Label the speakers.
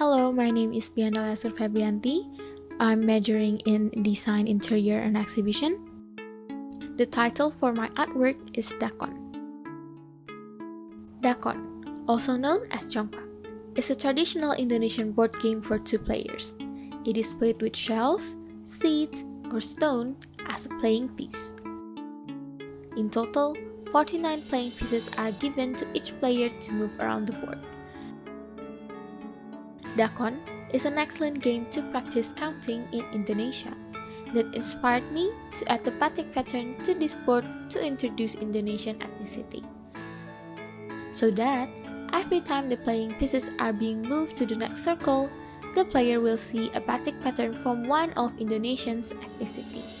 Speaker 1: Hello, my name is Bianda Lasur Febriyanti. I'm majoring in Design Interior and Exhibition. The title for my artwork is Dakon. Dakon, also known as Congklak, is a traditional Indonesian board game for two players. It is played with shells, seeds, or stone as a playing piece. In total, 49 playing pieces are given to each player to move around the board. Dakon is an excellent game to practice counting in Indonesia that inspired me to add the batik pattern to this board to introduce Indonesian ethnicity. So that every time the playing pieces are being moved to the next circle, the player will see a batik pattern from one of Indonesian's ethnicity.